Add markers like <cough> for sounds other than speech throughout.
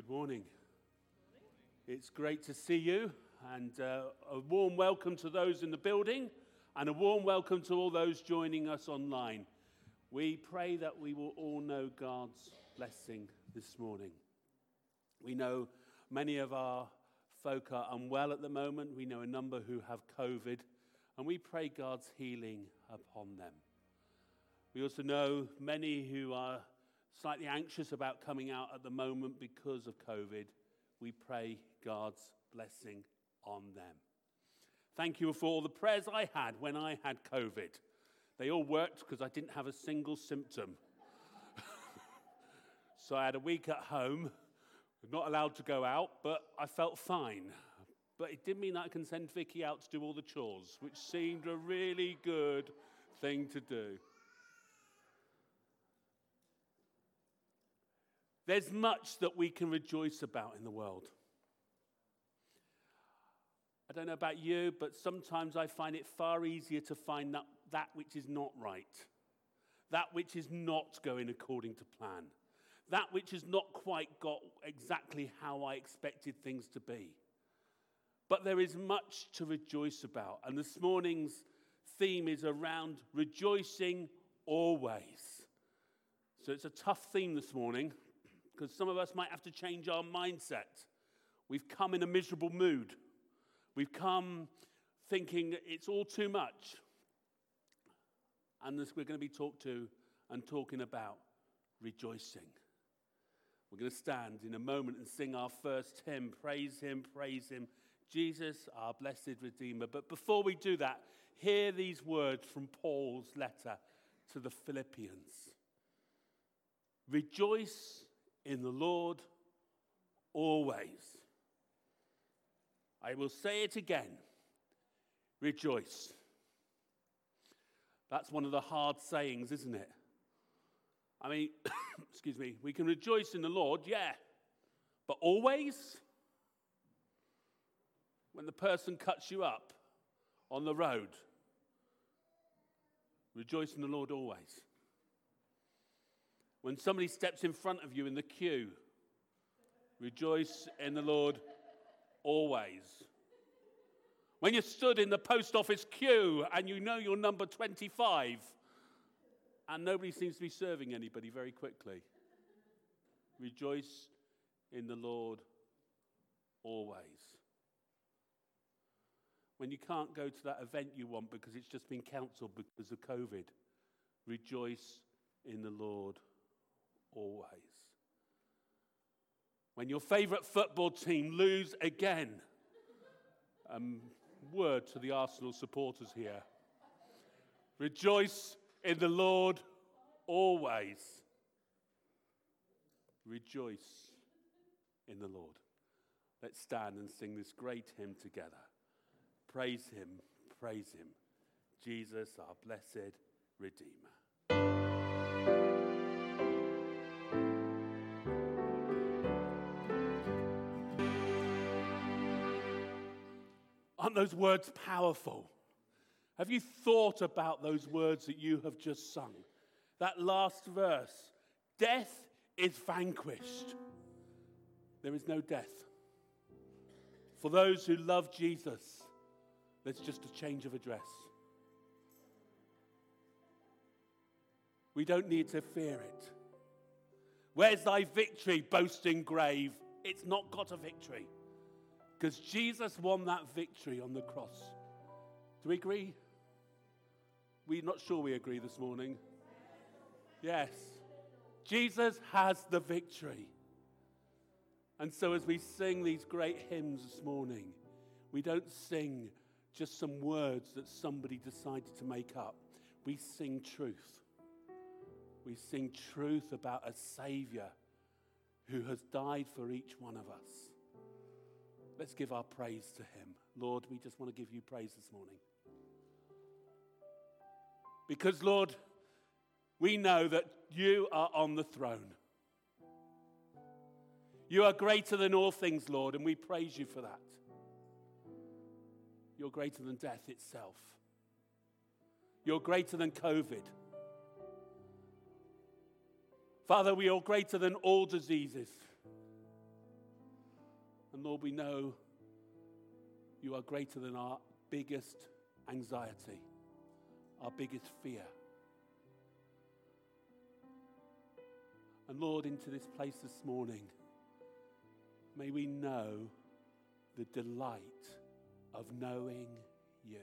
Good morning. It's great to see you, and uh, a warm welcome to those in the building, and a warm welcome to all those joining us online. We pray that we will all know God's blessing this morning. We know many of our folk are unwell at the moment. We know a number who have COVID, and we pray God's healing upon them. We also know many who are slightly anxious about coming out at the moment because of COVID. We pray God's blessing on them. Thank you for all the prayers I had when I had COVID. They all worked because I didn't have a single symptom. <laughs> so I had a week at home, not allowed to go out, but I felt fine. But it didn't mean that I can send Vicky out to do all the chores, which seemed a really good thing to do. There's much that we can rejoice about in the world. I don't know about you, but sometimes I find it far easier to find that, that which is not right, that which is not going according to plan, that which has not quite got exactly how I expected things to be. But there is much to rejoice about. And this morning's theme is around rejoicing always. So it's a tough theme this morning because some of us might have to change our mindset. We've come in a miserable mood, we've come thinking it's all too much. And this we're going to be talked to and talking about rejoicing. We're going to stand in a moment and sing our first hymn. Praise Him, praise Him. Jesus, our blessed Redeemer. But before we do that, hear these words from Paul's letter to the Philippians Rejoice in the Lord always. I will say it again rejoice. That's one of the hard sayings, isn't it? I mean, <coughs> excuse me, we can rejoice in the Lord, yeah, but always? When the person cuts you up on the road, rejoice in the Lord always. When somebody steps in front of you in the queue, rejoice in the Lord always. When you're stood in the post office queue and you know you're number 25 and nobody seems to be serving anybody very quickly, rejoice in the Lord always. When you can't go to that event you want because it's just been cancelled because of COVID, rejoice in the Lord always. When your favourite football team lose again, um, word to the Arsenal supporters here. Rejoice in the Lord always. Rejoice in the Lord. Let's stand and sing this great hymn together. Praise Him, praise Him, Jesus, our blessed Redeemer. Aren't those words powerful? Have you thought about those words that you have just sung? That last verse Death is vanquished. There is no death. For those who love Jesus, there's just a change of address. We don't need to fear it. Where's thy victory, boasting grave? It's not got a victory. Because Jesus won that victory on the cross. Do we agree? We're not sure we agree this morning. Yes. Jesus has the victory. And so, as we sing these great hymns this morning, we don't sing just some words that somebody decided to make up. We sing truth. We sing truth about a Savior who has died for each one of us. Let's give our praise to Him. Lord, we just want to give you praise this morning. Because, Lord, we know that you are on the throne. You are greater than all things, Lord, and we praise you for that. You're greater than death itself. You're greater than COVID. Father, we are greater than all diseases. And Lord, we know you are greater than our biggest anxiety, our biggest fear. And Lord, into this place this morning, may we know the delight of knowing you.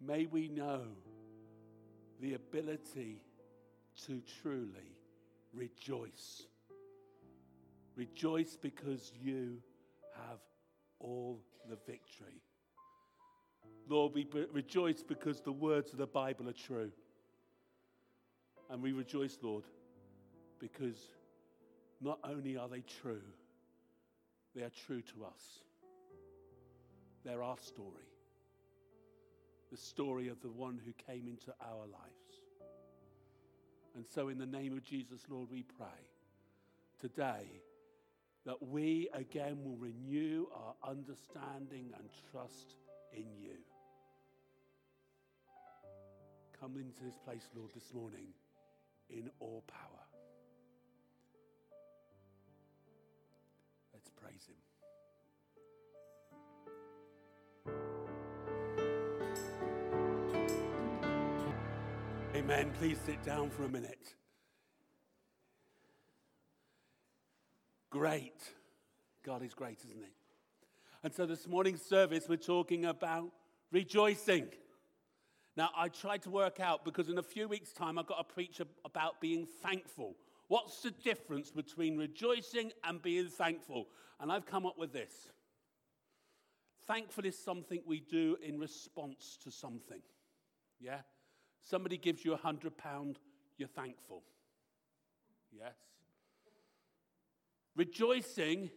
May we know the ability to truly rejoice. Rejoice because you have all the victory. Lord, we rejoice because the words of the Bible are true. And we rejoice, Lord, because not only are they true, they are true to us. They're our story, the story of the one who came into our lives. And so, in the name of Jesus, Lord, we pray today that we again will renew our understanding and trust in you. Come into this place, Lord, this morning in all power. Let's praise Him. Amen. Please sit down for a minute. Great. God is great, isn't He? And so this morning's service, we're talking about rejoicing. Now, I tried to work out because in a few weeks' time, I've got to preach about being thankful. What's the difference between rejoicing and being thankful? And I've come up with this thankful is something we do in response to something. Yeah? Somebody gives you a hundred pound, you're thankful. Yes? Rejoicing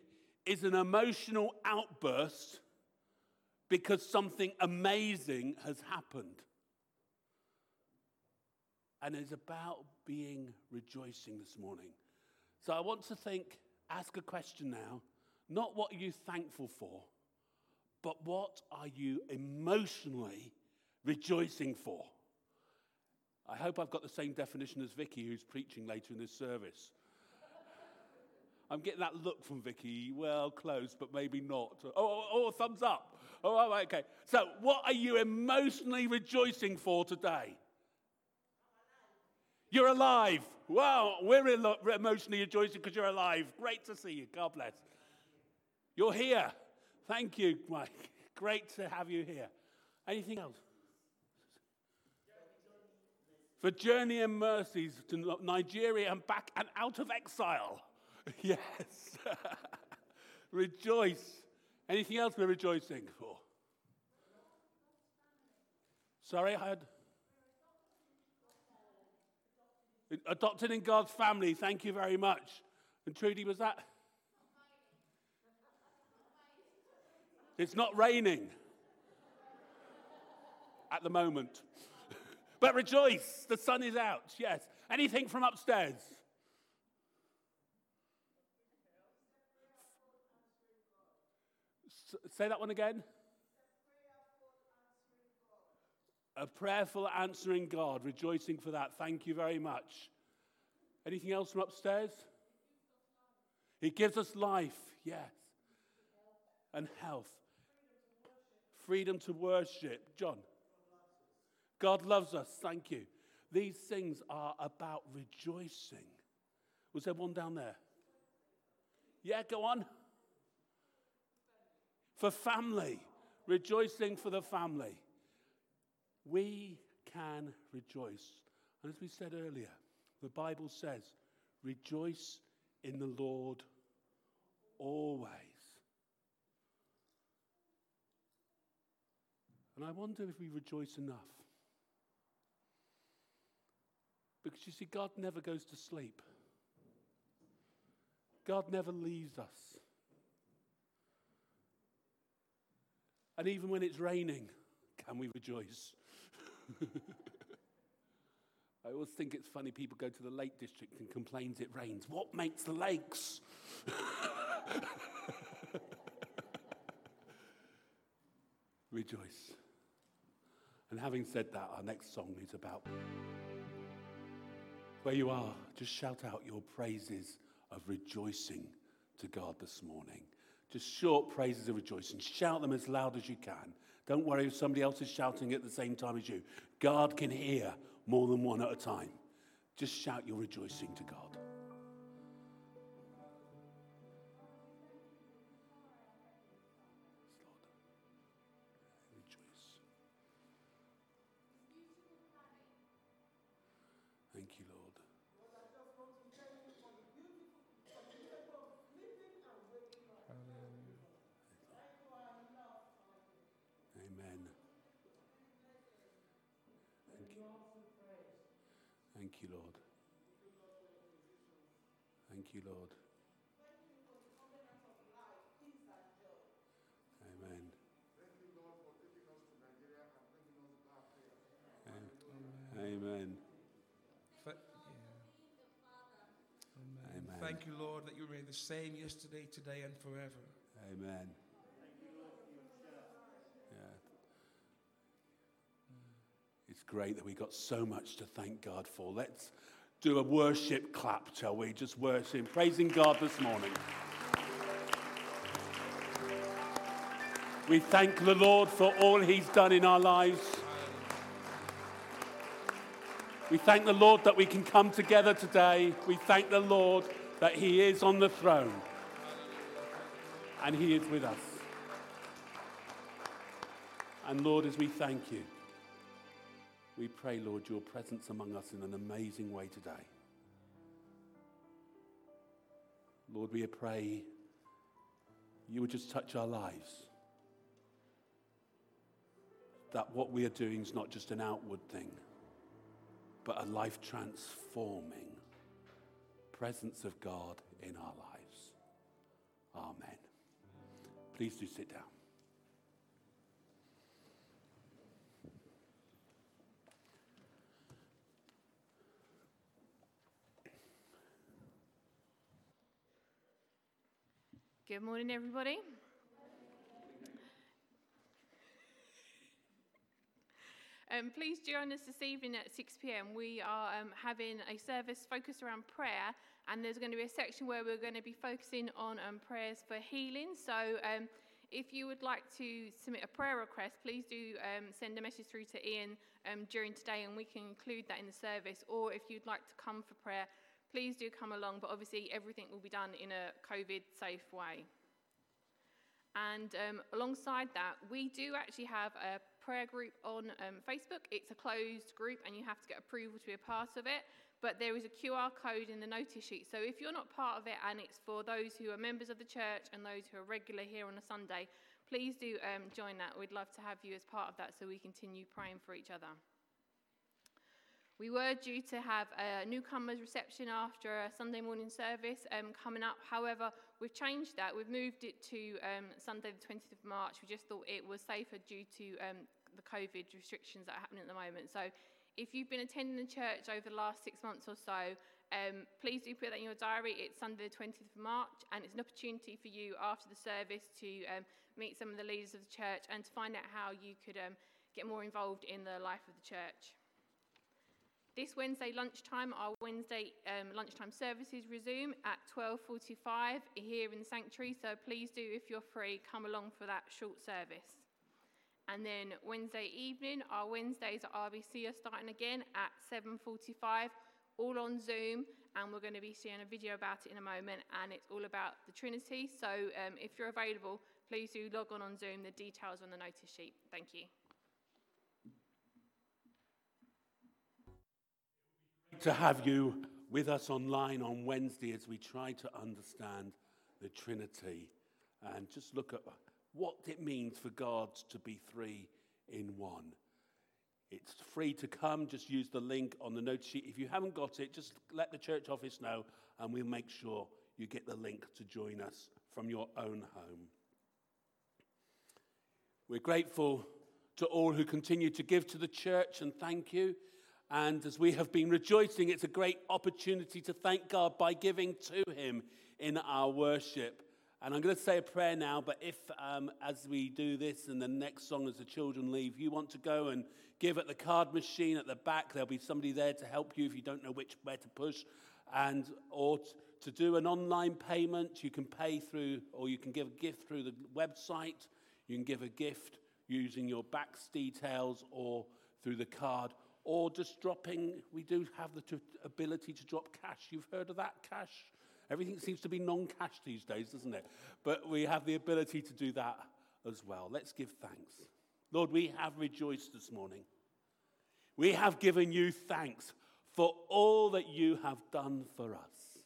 is an emotional outburst because something amazing has happened and it's about being rejoicing this morning. So I want to think, ask a question now. Not what are you thankful for, but what are you emotionally rejoicing for? I hope I've got the same definition as Vicky, who's preaching later in this service. I'm getting that look from Vicky. Well, close, but maybe not. Oh, oh, oh thumbs up. Oh, okay. So, what are you emotionally rejoicing for today? You're alive. Wow, we're emotionally rejoicing because you're alive. Great to see you. God bless. You're here. Thank you, Mike. <laughs> Great to have you here. Anything else? For journey and mercies to Nigeria and back and out of exile. <laughs> yes. <laughs> Rejoice. Anything else we're rejoicing for? Sorry, I had. Adopted in God's family. Thank you very much. And Trudy, was that? It's not raining at the moment. <laughs> but rejoice, the sun is out. Yes. Anything from upstairs? Say that one again. A prayerful answering God, rejoicing for that. Thank you very much. Anything else from upstairs? He gives us life, yes, and health. Freedom to worship. John. God loves us. Thank you. These things are about rejoicing. Was there one down there? Yeah, go on. For family, rejoicing for the family we can rejoice. And as we said earlier, the Bible says, rejoice in the Lord always. And I wonder if we rejoice enough. Because you see, God never goes to sleep, God never leaves us. And even when it's raining, can we rejoice? <laughs> I always think it's funny people go to the Lake District and complains it rains. What makes the lakes? <laughs> Rejoice. And having said that, our next song is about where you are, just shout out your praises of rejoicing to God this morning. Just short praises of rejoicing. Shout them as loud as you can. Don't worry if somebody else is shouting at the same time as you. God can hear more than one at a time. Just shout your rejoicing to God. You, Lord. Thank you, Lord. Amen. Amen. Amen. Thank you, Lord, that you remain the same yesterday, today, and forever. Amen. It's great that we got so much to thank God for. Let's do a worship clap, shall we? Just worship, praising God this morning. We thank the Lord for all He's done in our lives. We thank the Lord that we can come together today. We thank the Lord that He is on the throne and He is with us. And Lord, as we thank you, we pray, Lord, your presence among us in an amazing way today. Lord, we pray you would just touch our lives. That what we are doing is not just an outward thing, but a life transforming presence of God in our lives. Amen. Please do sit down. Good morning, everybody. Um, please join us this evening at 6 pm. We are um, having a service focused around prayer, and there's going to be a section where we're going to be focusing on um, prayers for healing. So, um, if you would like to submit a prayer request, please do um, send a message through to Ian um, during today, and we can include that in the service. Or if you'd like to come for prayer, please do come along, but obviously everything will be done in a COVID safe way. And um, alongside that, we do actually have a prayer group on um, Facebook. It's a closed group and you have to get approval to be a part of it. But there is a QR code in the notice sheet. So if you're not part of it and it's for those who are members of the church and those who are regular here on a Sunday, please do um, join that. We'd love to have you as part of that so we continue praying for each other. We were due to have a newcomers reception after a Sunday morning service um, coming up. However, we've changed that. We've moved it to um, Sunday, the 20th of March. We just thought it was safer due to um, the COVID restrictions that are happening at the moment. So, if you've been attending the church over the last six months or so, um, please do put that in your diary. It's Sunday, the 20th of March, and it's an opportunity for you after the service to um, meet some of the leaders of the church and to find out how you could um, get more involved in the life of the church. This Wednesday lunchtime, our Wednesday um, lunchtime services resume at 12.45 here in the sanctuary, so please do, if you're free, come along for that short service. And then Wednesday evening, our Wednesdays at RBC are starting again at 7.45, all on Zoom, and we're going to be seeing a video about it in a moment, and it's all about the Trinity. So um, if you're available, please do log on on Zoom. The details on the notice sheet. Thank you. To have you with us online on Wednesday as we try to understand the Trinity and just look at what it means for God to be three in one. It's free to come, just use the link on the note sheet. If you haven't got it, just let the church office know and we'll make sure you get the link to join us from your own home. We're grateful to all who continue to give to the church and thank you. And as we have been rejoicing, it's a great opportunity to thank God by giving to Him in our worship. And I'm going to say a prayer now, but if, um, as we do this and the next song, as the children leave, you want to go and give at the card machine at the back, there'll be somebody there to help you if you don't know which where to push, and or to do an online payment, you can pay through, or you can give a gift through the website. You can give a gift using your BACS details or through the card, or just dropping. We do have the t- ability to drop cash. You've heard of that cash? Everything seems to be non cash these days, doesn't it? But we have the ability to do that as well. Let's give thanks. Lord, we have rejoiced this morning. We have given you thanks for all that you have done for us.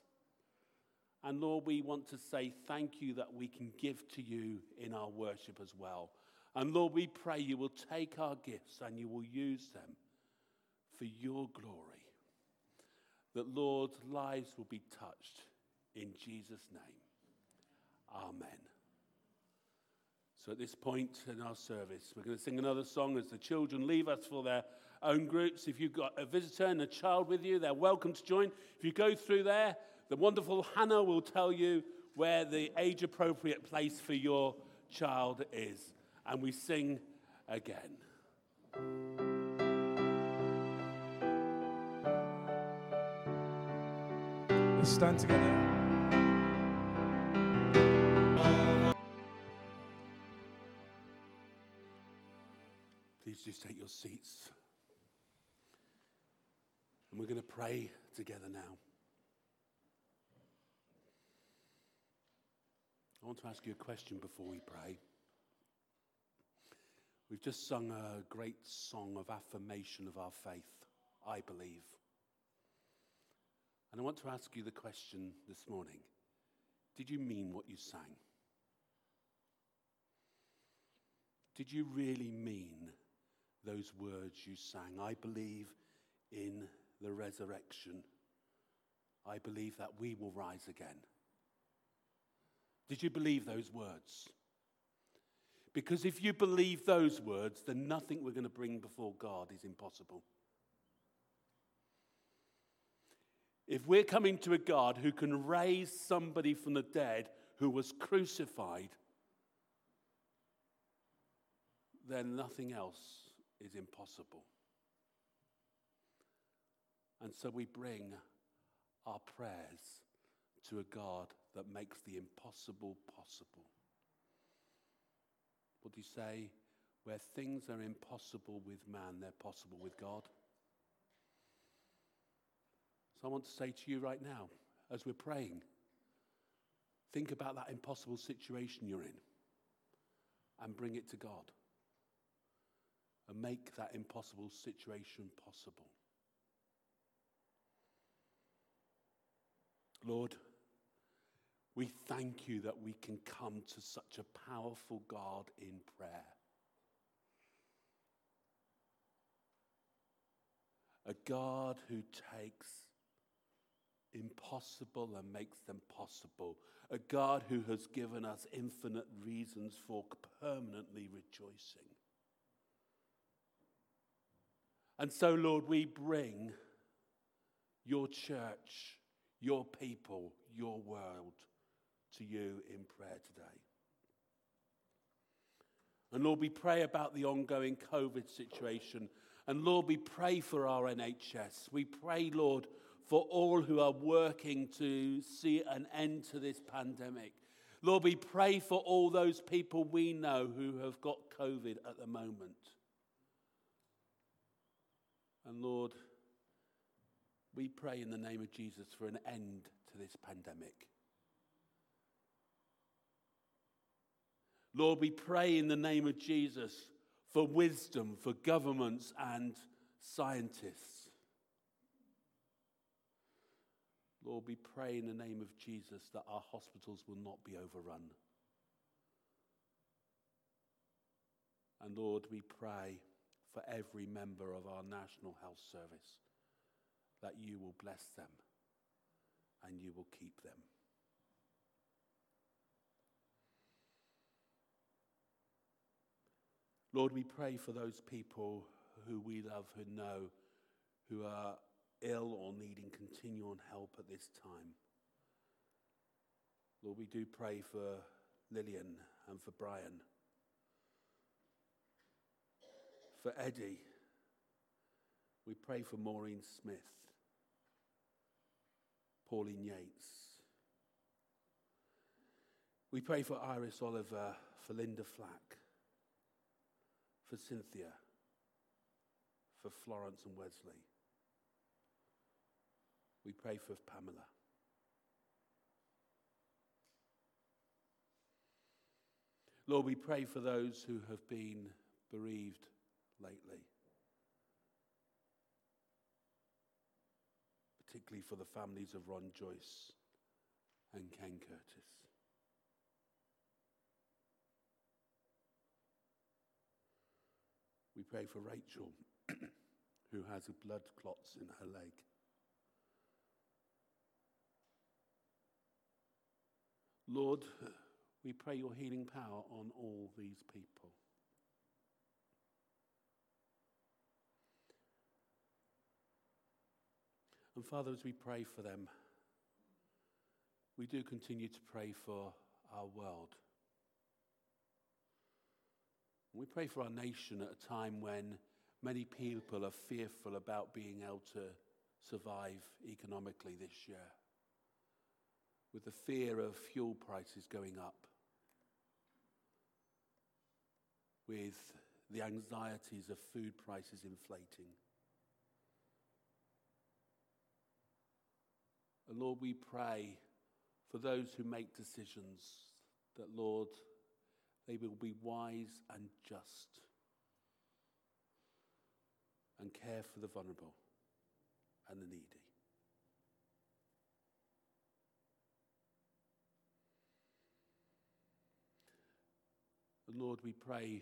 And Lord, we want to say thank you that we can give to you in our worship as well. And Lord, we pray you will take our gifts and you will use them for your glory. That, Lord, lives will be touched in Jesus' name. Amen. So at this point in our service, we're going to sing another song as the children leave us for their own groups. If you've got a visitor and a child with you, they're welcome to join. If you go through there, the wonderful Hannah will tell you where the age appropriate place for your child is. And we sing again. Let's stand together. Please just take your seats. And we're going to pray together now. I want to ask you a question before we pray. We've just sung a great song of affirmation of our faith, I believe. And I want to ask you the question this morning Did you mean what you sang? Did you really mean those words you sang? I believe in the resurrection. I believe that we will rise again. Did you believe those words? Because if you believe those words, then nothing we're going to bring before God is impossible. If we're coming to a God who can raise somebody from the dead who was crucified, then nothing else is impossible. And so we bring our prayers to a God that makes the impossible possible. What do you say? Where things are impossible with man, they're possible with God. So I want to say to you right now, as we're praying, think about that impossible situation you're in and bring it to God and make that impossible situation possible. Lord, we thank you that we can come to such a powerful God in prayer. A God who takes impossible and makes them possible. A God who has given us infinite reasons for permanently rejoicing. And so, Lord, we bring your church, your people, your world to you in prayer today. And Lord, we pray about the ongoing COVID situation. And Lord, we pray for our NHS. We pray, Lord, for all who are working to see an end to this pandemic. Lord, we pray for all those people we know who have got COVID at the moment. And Lord, we pray in the name of Jesus for an end to this pandemic. Lord, we pray in the name of Jesus for wisdom for governments and scientists. Lord, we pray in the name of Jesus that our hospitals will not be overrun. And Lord, we pray for every member of our National Health Service that you will bless them and you will keep them. Lord, we pray for those people who we love, who know, who are ill or needing continual help at this time. Lord, we do pray for Lillian and for Brian, for Eddie. We pray for Maureen Smith, Pauline Yates, We pray for Iris Oliver, for Linda Flack, for Cynthia, for Florence and Wesley. We pray for Pamela. Lord, we pray for those who have been bereaved lately, particularly for the families of Ron Joyce and Ken Curtis. We pray for Rachel, <clears throat> who has blood clots in her leg. Lord, we pray your healing power on all these people. And Father, as we pray for them, we do continue to pray for our world. We pray for our nation at a time when many people are fearful about being able to survive economically this year, with the fear of fuel prices going up, with the anxieties of food prices inflating. And Lord, we pray for those who make decisions that, Lord, they will be wise and just and care for the vulnerable and the needy. And Lord, we pray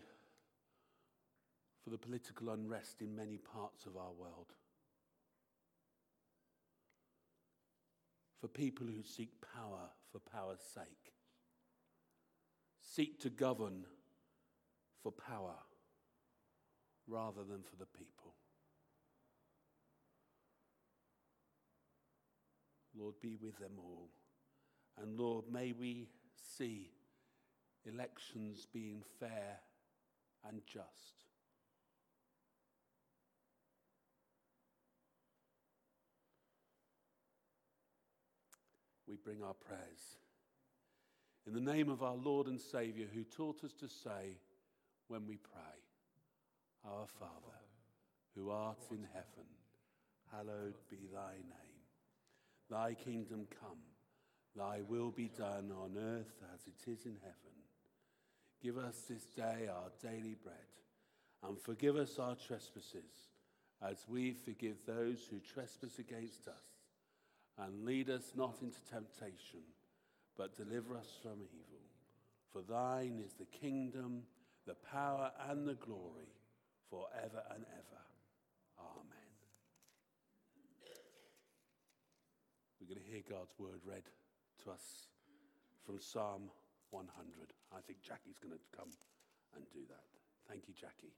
for the political unrest in many parts of our world. For people who seek power for power's sake, seek to govern for power rather than for the people. Lord, be with them all. And Lord, may we see elections being fair and just. We bring our prayers. In the name of our Lord and Saviour, who taught us to say when we pray, Our Father, who art in heaven, hallowed be thy name. Thy kingdom come, thy will be done on earth as it is in heaven. Give us this day our daily bread, and forgive us our trespasses, as we forgive those who trespass against us. And lead us not into temptation but deliver us from evil. For thine is the kingdom, the power, and the glory forever and ever. Amen. We're going to hear God's word read to us from Psalm 100. I think Jackie's going to come and do that. Thank you, Jackie.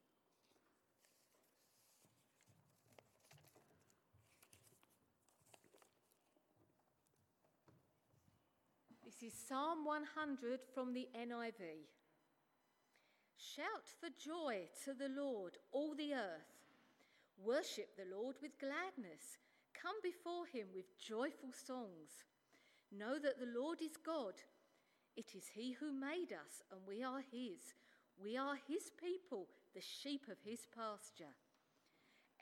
This is Psalm 100 from the NIV. Shout for joy to the Lord, all the earth. Worship the Lord with gladness. Come before him with joyful songs. Know that the Lord is God. It is he who made us, and we are his. We are his people, the sheep of his pasture.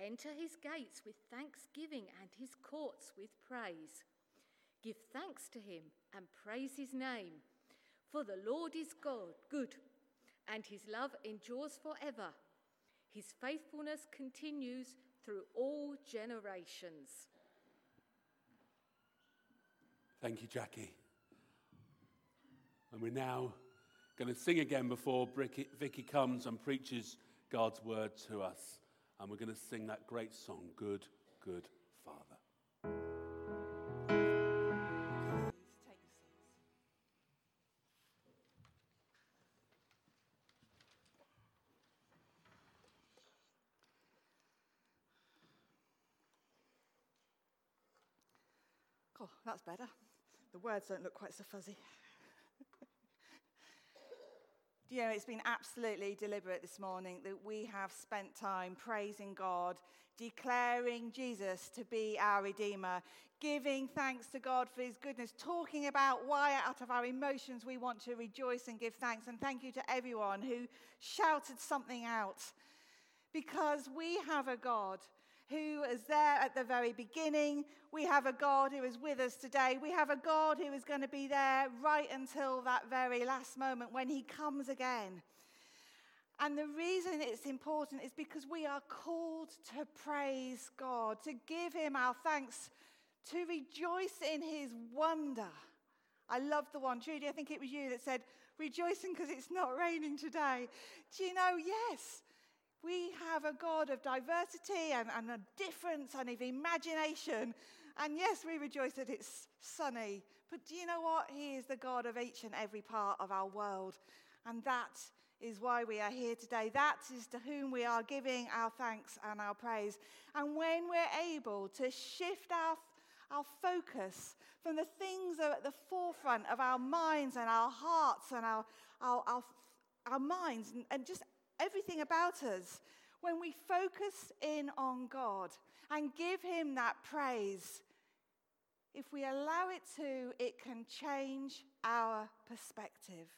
Enter his gates with thanksgiving and his courts with praise. Give thanks to him and praise his name. For the Lord is God, good, and his love endures forever. His faithfulness continues through all generations. Thank you, Jackie. And we're now going to sing again before Vicky comes and preaches God's word to us. And we're going to sing that great song, Good, Good Father. Oh, that's better. The words don't look quite so fuzzy. You know, it's been absolutely deliberate this morning that we have spent time praising God, declaring Jesus to be our Redeemer, giving thanks to God for his goodness, talking about why out of our emotions we want to rejoice and give thanks. And thank you to everyone who shouted something out. Because we have a God who is there at the very beginning. We have a God who is with us today. We have a God who is going to be there right until that very last moment when he comes again. And the reason it's important is because we are called to praise God, to give him our thanks to rejoice in his wonder. I love the one, Judy, I think it was you that said, rejoicing because it's not raining today. Do you know, yes, we have a God of diversity and, and a difference and of imagination. And yes, we rejoice that it's sunny. But do you know what? He is the God of each and every part of our world. And that is why we are here today. That is to whom we are giving our thanks and our praise. And when we're able to shift our our focus from the things that are at the forefront of our minds and our hearts and our, our, our, our minds and, and just everything about us, when we focus in on God and give Him that praise, if we allow it to, it can change our perspective.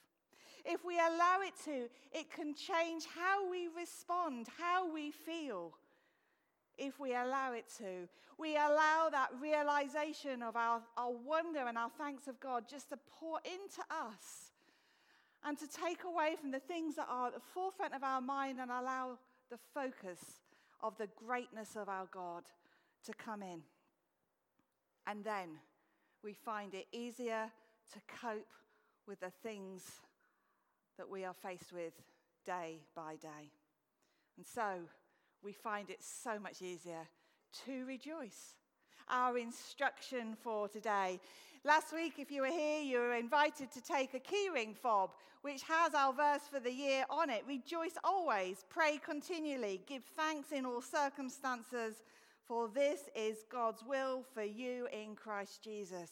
If we allow it to, it can change how we respond, how we feel if we allow it to. We allow that realization of our, our wonder and our thanks of God just to pour into us and to take away from the things that are at the forefront of our mind and allow the focus of the greatness of our God to come in. And then we find it easier to cope with the things that we are faced with day by day. And so, we find it so much easier to rejoice. Our instruction for today. Last week, if you were here, you were invited to take a keyring fob, which has our verse for the year on it. Rejoice always, pray continually, give thanks in all circumstances, for this is God's will for you in Christ Jesus.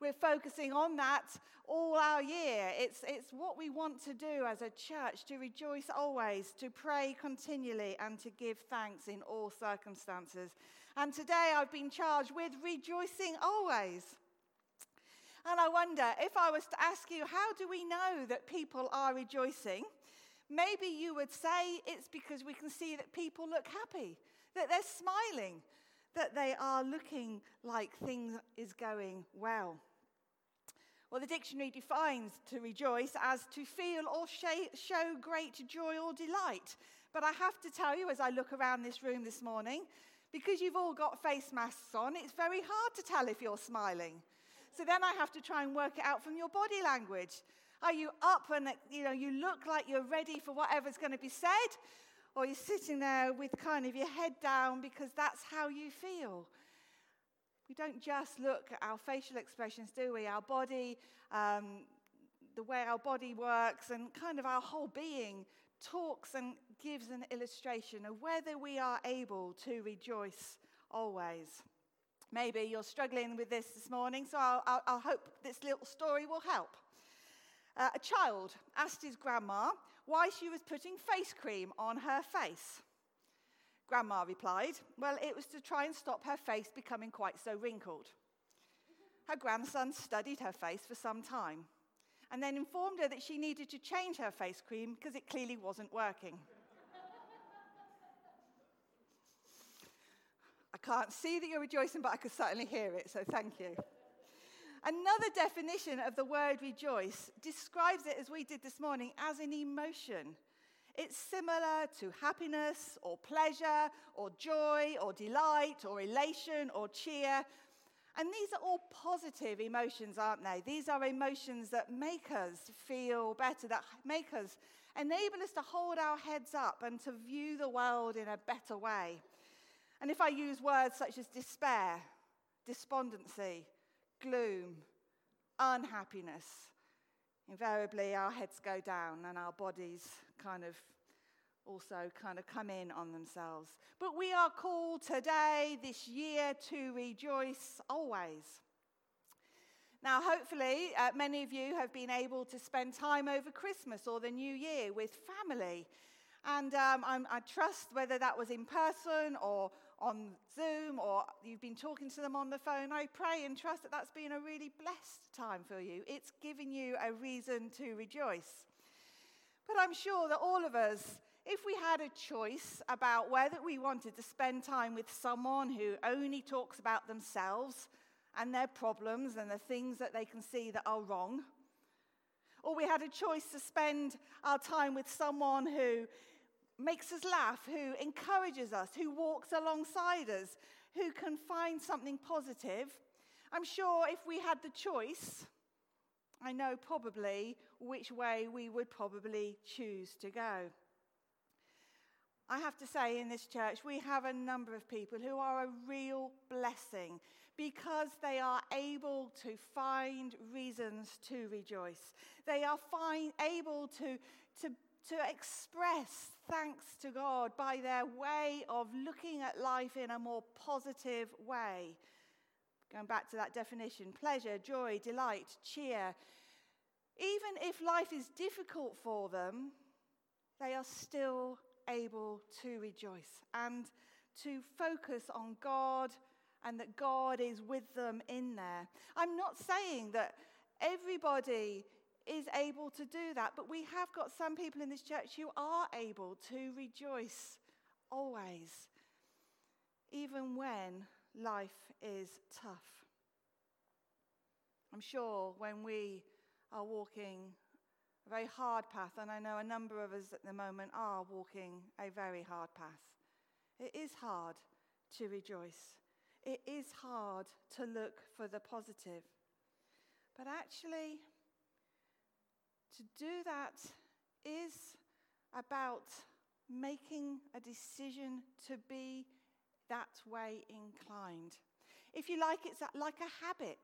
We're focusing on that all our year. It's, it's what we want to do as a church to rejoice always, to pray continually, and to give thanks in all circumstances. And today I've been charged with rejoicing always. And I wonder if I was to ask you, how do we know that people are rejoicing? Maybe you would say it's because we can see that people look happy, that they're smiling, that they are looking like things is going well. Well, the dictionary defines to rejoice as to feel or show great joy or delight. But I have to tell you, as I look around this room this morning, because you've all got face masks on, it's very hard to tell if you're smiling. So then I have to try and work it out from your body language. Are you up and you know you look like you're ready for whatever's going to be said? Or you're sitting there with kind of your head down because that's how you feel? We don't just look at our facial expressions, do we? Our body, um, the way our body works, and kind of our whole being talks and gives an illustration of whether we are able to rejoice always. Maybe you're struggling with this this morning, so I'll, I'll, I'll hope this little story will help. Uh, a child asked his grandma why she was putting face cream on her face. Grandma replied, Well, it was to try and stop her face becoming quite so wrinkled. Her grandson studied her face for some time and then informed her that she needed to change her face cream because it clearly wasn't working. I can't see that you're rejoicing, but I could certainly hear it, so thank you. Another definition of the word rejoice describes it as we did this morning as an emotion. It's similar to happiness or pleasure or joy or delight or elation or cheer. And these are all positive emotions, aren't they? These are emotions that make us feel better, that make us enable us to hold our heads up and to view the world in a better way. And if I use words such as despair, despondency, gloom, unhappiness, invariably our heads go down and our bodies kind of also kind of come in on themselves. But we are called today, this year, to rejoice always. Now, hopefully, uh, many of you have been able to spend time over Christmas or the New Year with family. And um, i trust whether that was in person or, on Zoom or you've been talking to them on the phone, I pray and trust that that's been a really blessed time for you. It's given you a reason to rejoice. But I'm sure that all of us, if we had a choice about whether we wanted to spend time with someone who only talks about themselves and their problems and the things that they can see that are wrong, or we had a choice to spend our time with someone who makes us laugh, who encourages us, who walks alongside us, who can find something positive. I'm sure if we had the choice, I know probably which way we would probably choose to go. I have to say, in this church, we have a number of people who are a real blessing because they are able to find reasons to rejoice. They are find, able to, to, to express thanks to God by their way of looking at life in a more positive way. Going back to that definition pleasure, joy, delight, cheer. Even if life is difficult for them, they are still able to rejoice and to focus on God and that God is with them in there. I'm not saying that everybody is able to do that, but we have got some people in this church who are able to rejoice always, even when life is tough. I'm sure when we are walking a very hard path, and I know a number of us at the moment are walking a very hard path, it is hard to rejoice. It is hard to look for the positive. But actually, to do that is about making a decision to be that way inclined. If you like, it's like a habit.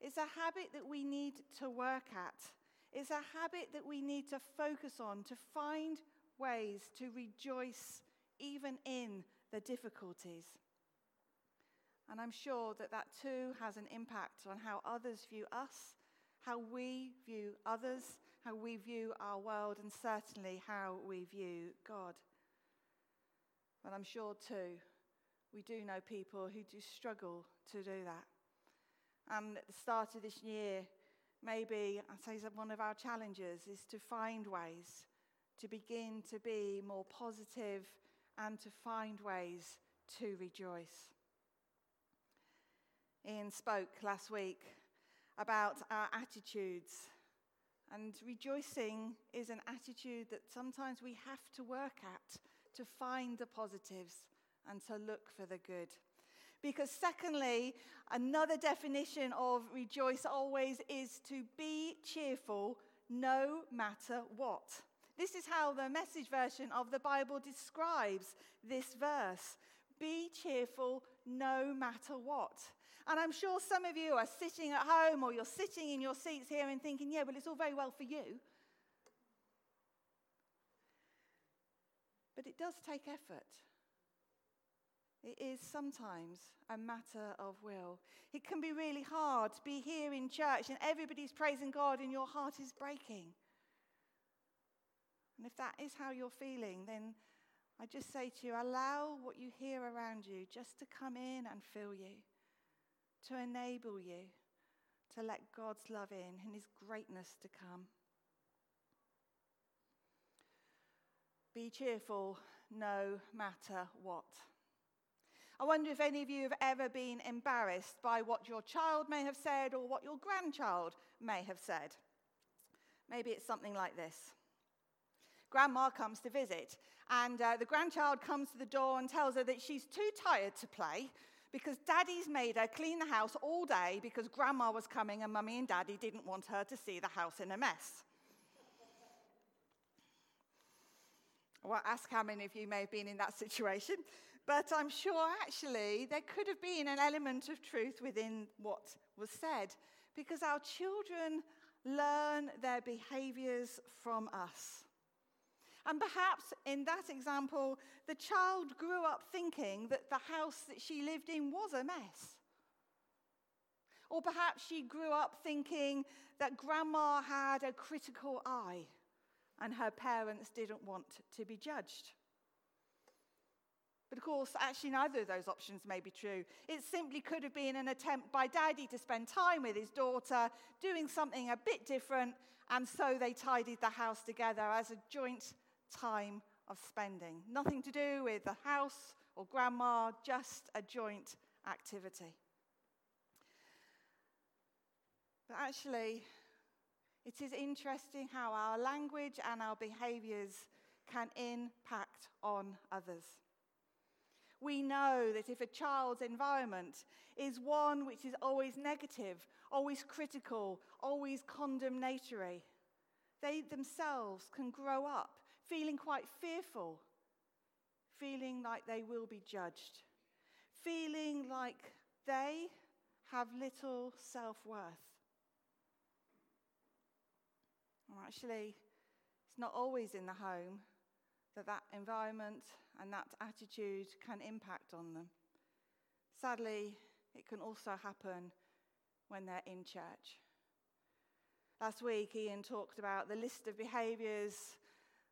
It's a habit that we need to work at. It's a habit that we need to focus on to find ways to rejoice even in the difficulties. And I'm sure that that too has an impact on how others view us, how we view others, how we view our world, and certainly how we view God. But I'm sure too, we do know people who do struggle to do that. And at the start of this year, maybe I'd say one of our challenges is to find ways to begin to be more positive and to find ways to rejoice. Ian spoke last week about our attitudes. And rejoicing is an attitude that sometimes we have to work at to find the positives and to look for the good. Because, secondly, another definition of rejoice always is to be cheerful no matter what. This is how the message version of the Bible describes this verse be cheerful no matter what. And I'm sure some of you are sitting at home or you're sitting in your seats here and thinking, yeah, well, it's all very well for you. But it does take effort. It is sometimes a matter of will. It can be really hard to be here in church and everybody's praising God and your heart is breaking. And if that is how you're feeling, then I just say to you, allow what you hear around you just to come in and fill you to enable you to let God's love in and his greatness to come. Be cheerful no matter what. I wonder if any of you have ever been embarrassed by what your child may have said or what your grandchild may have said. Maybe it's something like this Grandma comes to visit, and uh, the grandchild comes to the door and tells her that she's too tired to play because daddy's made her clean the house all day because grandma was coming and mummy and daddy didn't want her to see the house in a mess. Well, ask how many of you may have been in that situation, but I'm sure actually there could have been an element of truth within what was said because our children learn their behaviors from us. And perhaps in that example, the child grew up thinking that the house that she lived in was a mess. Or perhaps she grew up thinking that grandma had a critical eye and her parents didn't want to be judged. But of course, actually, neither of those options may be true. It simply could have been an attempt by daddy to spend time with his daughter, doing something a bit different, and so they tidied the house together as a joint time of spending. Nothing to do with the house or grandma, just a joint activity. But actually, it is interesting how our language and our behaviors can impact on others. We know that if a child's environment is one which is always negative, always critical, always condemnatory, they themselves can grow up feeling quite fearful, feeling like they will be judged, feeling like they have little self worth. Well, actually, it's not always in the home that that environment and that attitude can impact on them. Sadly, it can also happen when they're in church. Last week, Ian talked about the list of behaviours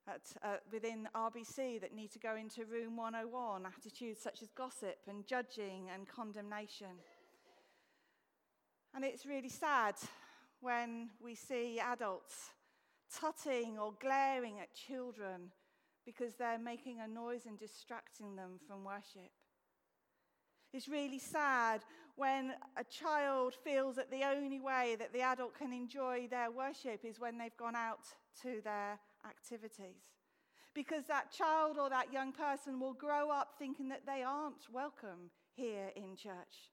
uh, within RBC that need to go into room 101 attitudes such as gossip and judging and condemnation. And it's really sad when we see adults tutting or glaring at children because they're making a noise and distracting them from worship. It's really sad when a child feels that the only way that the adult can enjoy their worship is when they've gone out to their activities. Because that child or that young person will grow up thinking that they aren't welcome here in church.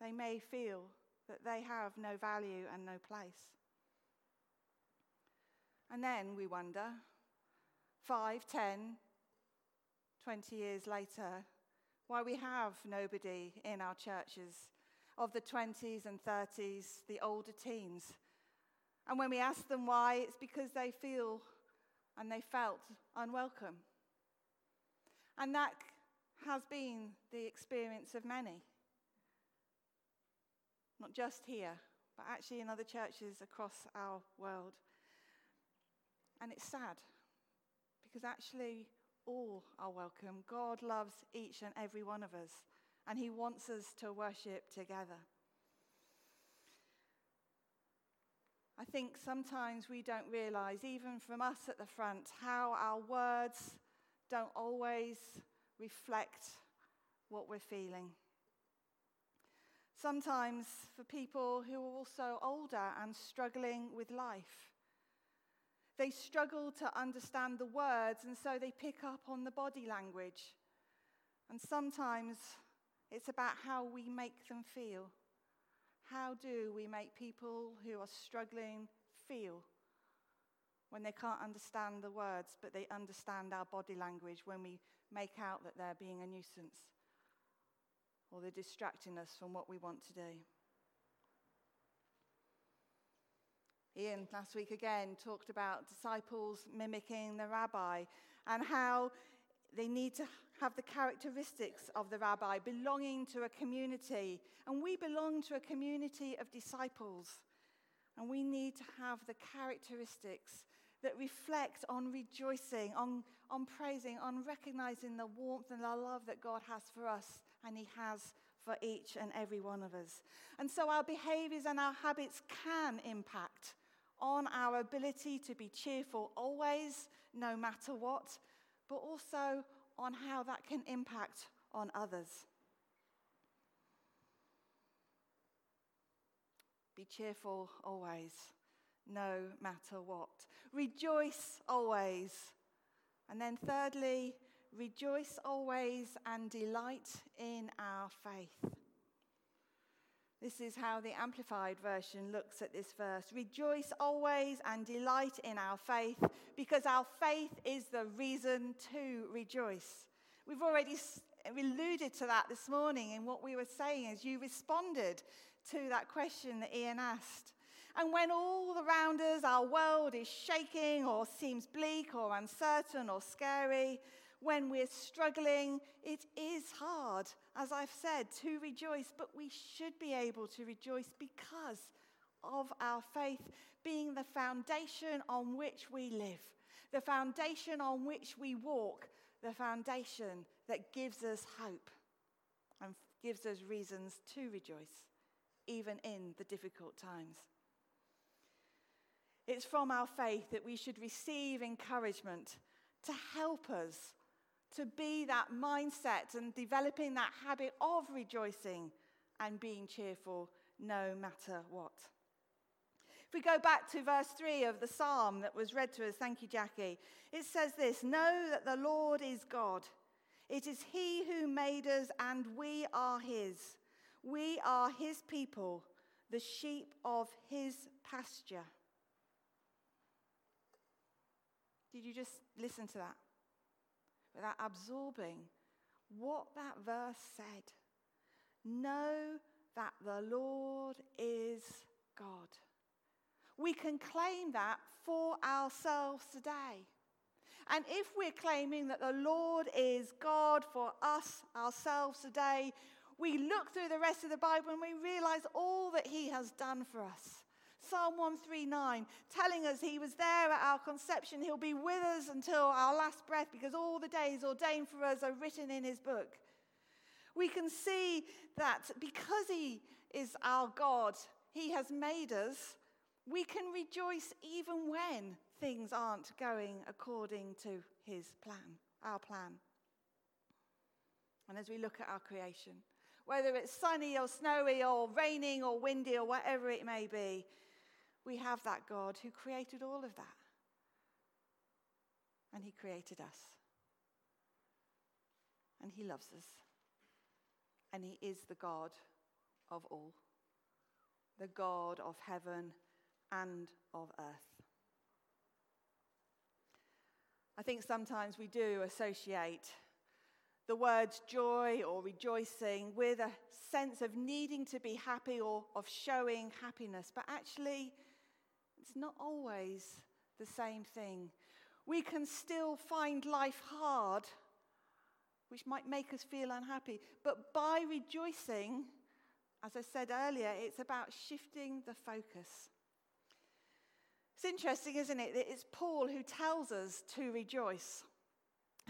They may feel that they have no value and no place. And then we wonder, five, ten, twenty years later, why we have nobody in our churches of the 20s and 30s, the older teens. And when we ask them why, it's because they feel and they felt unwelcome. And that has been the experience of many. Not just here, but actually in other churches across our world. And it's sad because actually all are welcome. God loves each and every one of us, and He wants us to worship together. I think sometimes we don't realize, even from us at the front, how our words don't always reflect what we're feeling. Sometimes, for people who are also older and struggling with life, they struggle to understand the words, and so they pick up on the body language. And sometimes it's about how we make them feel. How do we make people who are struggling feel when they can't understand the words, but they understand our body language when we make out that they're being a nuisance or they're distracting us from what we want to do? Ian last week again talked about disciples mimicking the rabbi and how they need to have the characteristics of the rabbi, belonging to a community. And we belong to a community of disciples. And we need to have the characteristics that reflect on rejoicing, on, on praising, on recognizing the warmth and the love that God has for us and He has for each and every one of us. And so our behaviors and our habits can impact on our ability to be cheerful always, no matter what, but also on how that can impact on others. Be cheerful always, no matter what. Rejoice always. And then, thirdly, rejoice always and delight in our faith. This is how the Amplified Version looks at this verse. Rejoice always and delight in our faith, because our faith is the reason to rejoice. We've already alluded to that this morning in what we were saying as you responded to that question that Ian asked. And when all around us, our world is shaking or seems bleak or uncertain or scary, when we're struggling, it is hard, as I've said, to rejoice, but we should be able to rejoice because of our faith being the foundation on which we live, the foundation on which we walk, the foundation that gives us hope and gives us reasons to rejoice, even in the difficult times. It's from our faith that we should receive encouragement to help us to be that mindset and developing that habit of rejoicing and being cheerful no matter what. If we go back to verse 3 of the psalm that was read to us, thank you, Jackie, it says this Know that the Lord is God. It is He who made us, and we are His. We are His people, the sheep of His pasture. Did you just listen to that? Without absorbing what that verse said. Know that the Lord is God. We can claim that for ourselves today. And if we're claiming that the Lord is God for us, ourselves today, we look through the rest of the Bible and we realize all that He has done for us. Psalm 139, telling us He was there at our conception. He'll be with us until our last breath because all the days ordained for us are written in His book. We can see that because He is our God, He has made us, we can rejoice even when things aren't going according to His plan, our plan. And as we look at our creation, whether it's sunny or snowy or raining or windy or whatever it may be, we have that God who created all of that. And He created us. And He loves us. And He is the God of all, the God of heaven and of earth. I think sometimes we do associate the words joy or rejoicing with a sense of needing to be happy or of showing happiness, but actually, it's not always the same thing. We can still find life hard, which might make us feel unhappy. But by rejoicing, as I said earlier, it's about shifting the focus. It's interesting, isn't it, that it's Paul who tells us to rejoice.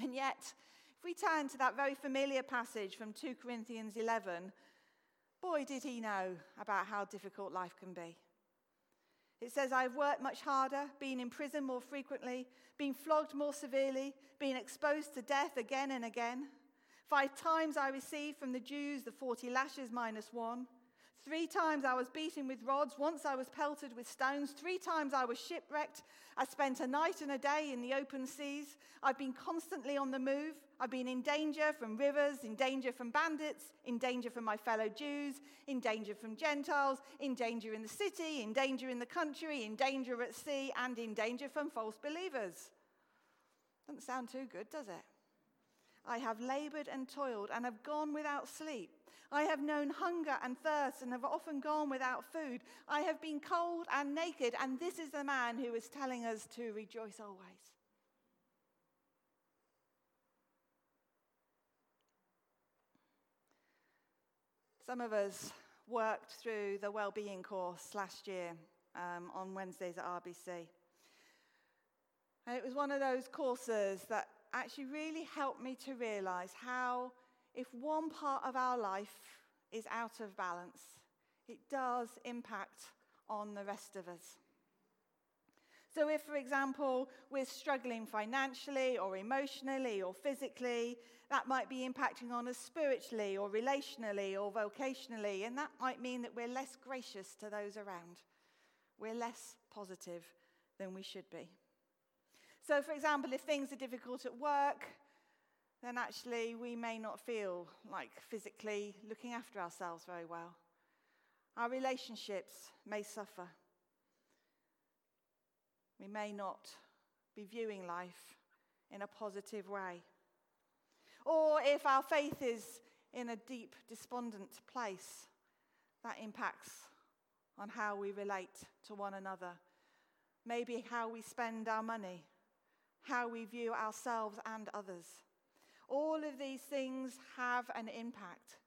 And yet, if we turn to that very familiar passage from 2 Corinthians 11, boy, did he know about how difficult life can be. It says, I've worked much harder, been in prison more frequently, been flogged more severely, been exposed to death again and again. Five times I received from the Jews the 40 lashes minus one. Three times I was beaten with rods. Once I was pelted with stones. Three times I was shipwrecked. I spent a night and a day in the open seas. I've been constantly on the move. I've been in danger from rivers, in danger from bandits, in danger from my fellow Jews, in danger from Gentiles, in danger in the city, in danger in the country, in danger at sea, and in danger from false believers. Doesn't sound too good, does it? I have labored and toiled and have gone without sleep. I have known hunger and thirst and have often gone without food. I have been cold and naked, and this is the man who is telling us to rejoice always. Some of us worked through the well-being course last year um, on Wednesdays at RBC. And it was one of those courses that actually really helped me to realize how if one part of our life is out of balance, it does impact on the rest of us. So, if, for example, we're struggling financially or emotionally or physically, that might be impacting on us spiritually or relationally or vocationally, and that might mean that we're less gracious to those around. We're less positive than we should be. So, for example, if things are difficult at work, then actually we may not feel like physically looking after ourselves very well. Our relationships may suffer. We may not be viewing life in a positive way. Or if our faith is in a deep, despondent place, that impacts on how we relate to one another. Maybe how we spend our money, how we view ourselves and others. All of these things have an impact.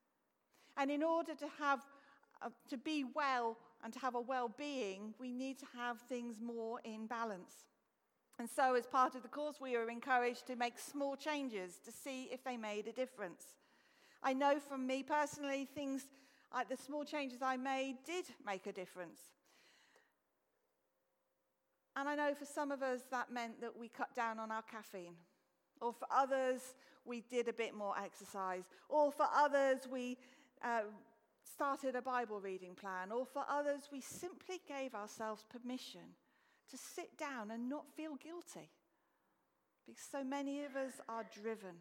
And in order to have uh, to be well and to have a well-being, we need to have things more in balance. And so, as part of the course, we were encouraged to make small changes to see if they made a difference. I know from me personally, things like the small changes I made did make a difference. And I know for some of us that meant that we cut down on our caffeine. Or for others, we did a bit more exercise. Or for others, we uh, started a Bible reading plan. Or for others, we simply gave ourselves permission to sit down and not feel guilty. Because so many of us are driven.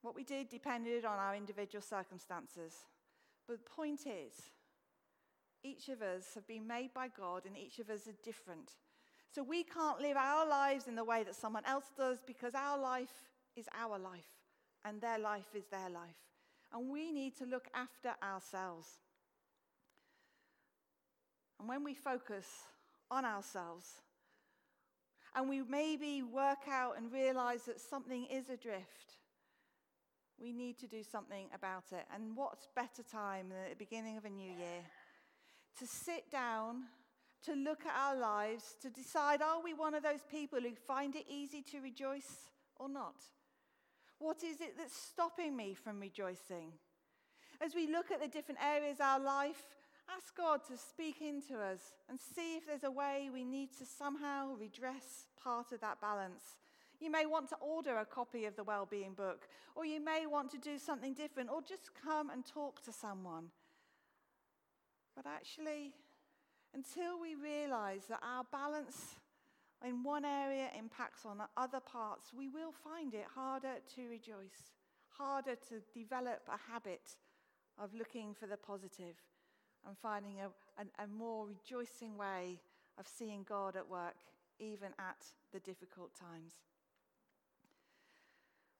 What we did depended on our individual circumstances. But the point is, each of us have been made by God and each of us are different. So we can't live our lives in the way that someone else does because our life is our life and their life is their life. And we need to look after ourselves. And when we focus on ourselves and we maybe work out and realize that something is adrift, we need to do something about it. And what's better time than at the beginning of a new year? To sit down, to look at our lives, to decide are we one of those people who find it easy to rejoice or not? What is it that's stopping me from rejoicing? As we look at the different areas of our life, ask God to speak into us and see if there's a way we need to somehow redress part of that balance. You may want to order a copy of the well-being book, or you may want to do something different, or just come and talk to someone. But actually, until we realize that our balance in one area impacts on other parts, we will find it harder to rejoice, harder to develop a habit of looking for the positive and finding a, a, a more rejoicing way of seeing God at work, even at the difficult times.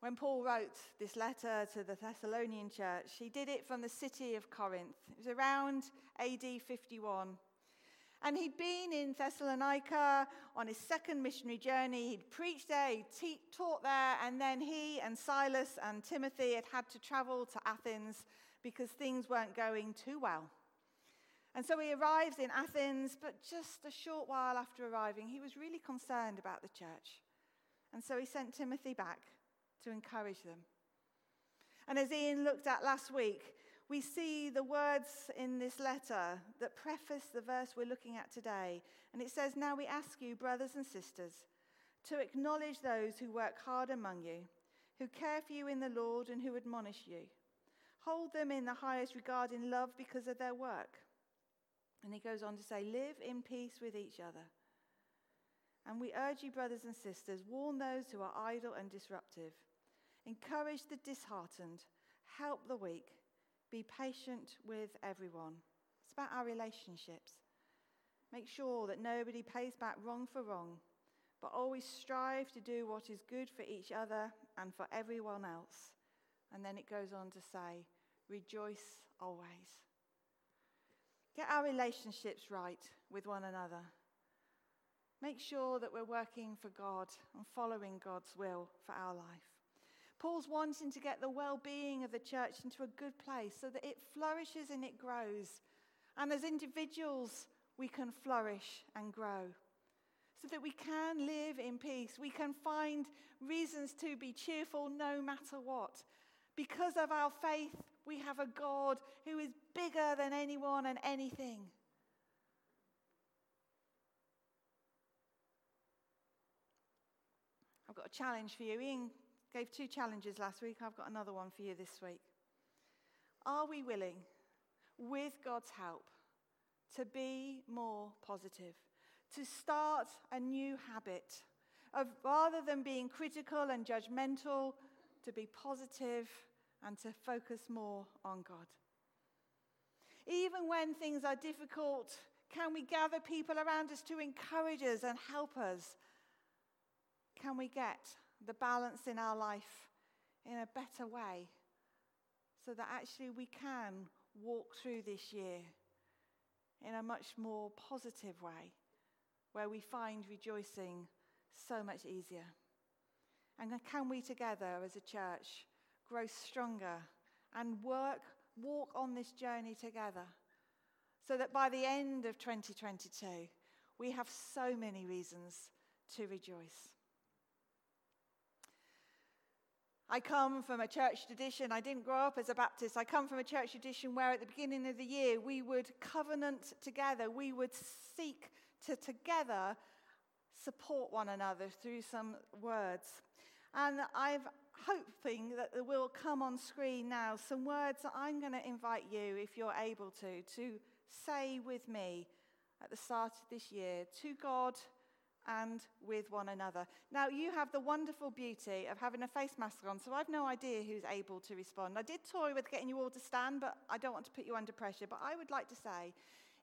When Paul wrote this letter to the Thessalonian church, he did it from the city of Corinth. It was around AD 51. And he'd been in Thessalonica on his second missionary journey. He'd preached there, he'd te- taught there, and then he and Silas and Timothy had had to travel to Athens because things weren't going too well. And so he arrives in Athens, but just a short while after arriving, he was really concerned about the church. And so he sent Timothy back to encourage them. And as Ian looked at last week, we see the words in this letter that preface the verse we're looking at today. And it says, Now we ask you, brothers and sisters, to acknowledge those who work hard among you, who care for you in the Lord, and who admonish you. Hold them in the highest regard in love because of their work. And he goes on to say, Live in peace with each other. And we urge you, brothers and sisters, warn those who are idle and disruptive. Encourage the disheartened, help the weak, be patient with everyone. It's about our relationships. Make sure that nobody pays back wrong for wrong, but always strive to do what is good for each other and for everyone else. And then it goes on to say, rejoice always. Get our relationships right with one another. Make sure that we're working for God and following God's will for our life. Paul's wanting to get the well being of the church into a good place so that it flourishes and it grows. And as individuals, we can flourish and grow. So that we can live in peace. We can find reasons to be cheerful no matter what. Because of our faith, we have a God who is bigger than anyone and anything. I've got a challenge for you. Ian Gave two challenges last week. I've got another one for you this week. Are we willing, with God's help, to be more positive? To start a new habit of rather than being critical and judgmental, to be positive and to focus more on God. Even when things are difficult, can we gather people around us to encourage us and help us? Can we get the balance in our life in a better way so that actually we can walk through this year in a much more positive way where we find rejoicing so much easier. And can we together as a church grow stronger and work, walk on this journey together so that by the end of 2022, we have so many reasons to rejoice. I come from a church tradition. I didn't grow up as a Baptist. I come from a church tradition where at the beginning of the year we would covenant together. We would seek to together support one another through some words. And I'm hoping that there will come on screen now some words that I'm going to invite you, if you're able to, to say with me at the start of this year to God and with one another. Now, you have the wonderful beauty of having a face mask on, so I've no idea who's able to respond. I did toy with getting you all to stand, but I don't want to put you under pressure. But I would like to say,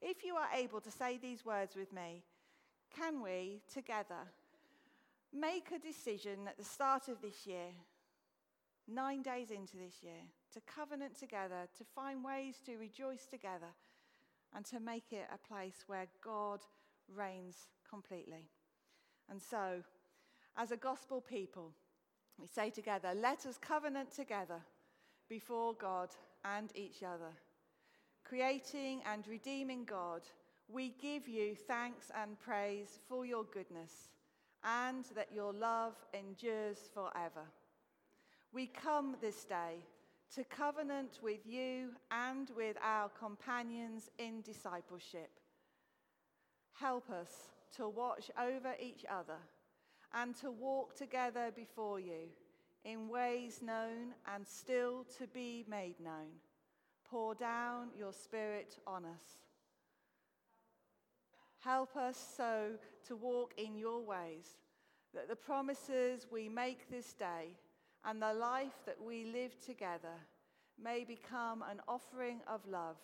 if you are able to say these words with me, can we together make a decision at the start of this year, nine days into this year, to covenant together, to find ways to rejoice together, and to make it a place where God reigns completely? And so, as a gospel people, we say together, let us covenant together before God and each other. Creating and redeeming God, we give you thanks and praise for your goodness and that your love endures forever. We come this day to covenant with you and with our companions in discipleship. Help us to watch over each other and to walk together before you in ways known and still to be made known. Pour down your Spirit on us. Help us so to walk in your ways that the promises we make this day and the life that we live together may become an offering of love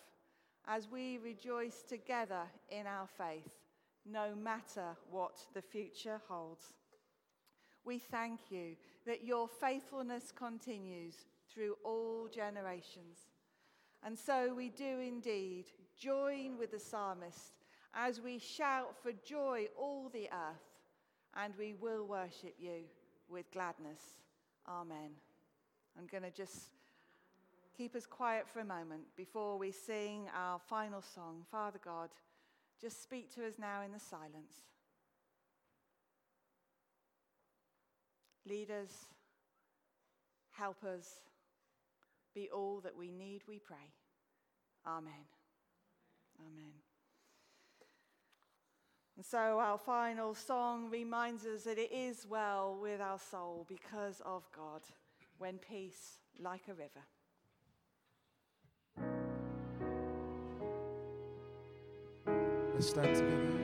as we rejoice together in our faith no matter what the future holds. We thank you that your faithfulness continues through all generations. And so we do indeed join with the psalmist as we shout for joy all the earth, and we will worship you with gladness. Amen. I'm going to just keep us quiet for a moment before we sing our final song. Father God, just speak to us now in the silence. Lead us, help us, be all that we need, we pray. Amen. Amen. And so our final song reminds us that it is well with our soul because of God when peace like a river. Let's stand together.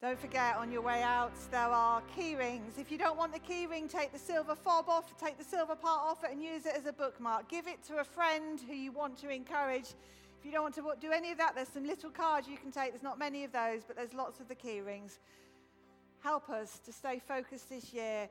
Don't forget on your way out, there are key rings. If you don't want the key ring, take the silver fob off, take the silver part off it, and use it as a bookmark. Give it to a friend who you want to encourage. If you don't want to do any of that, there's some little cards you can take. There's not many of those, but there's lots of the key rings. Help us to stay focused this year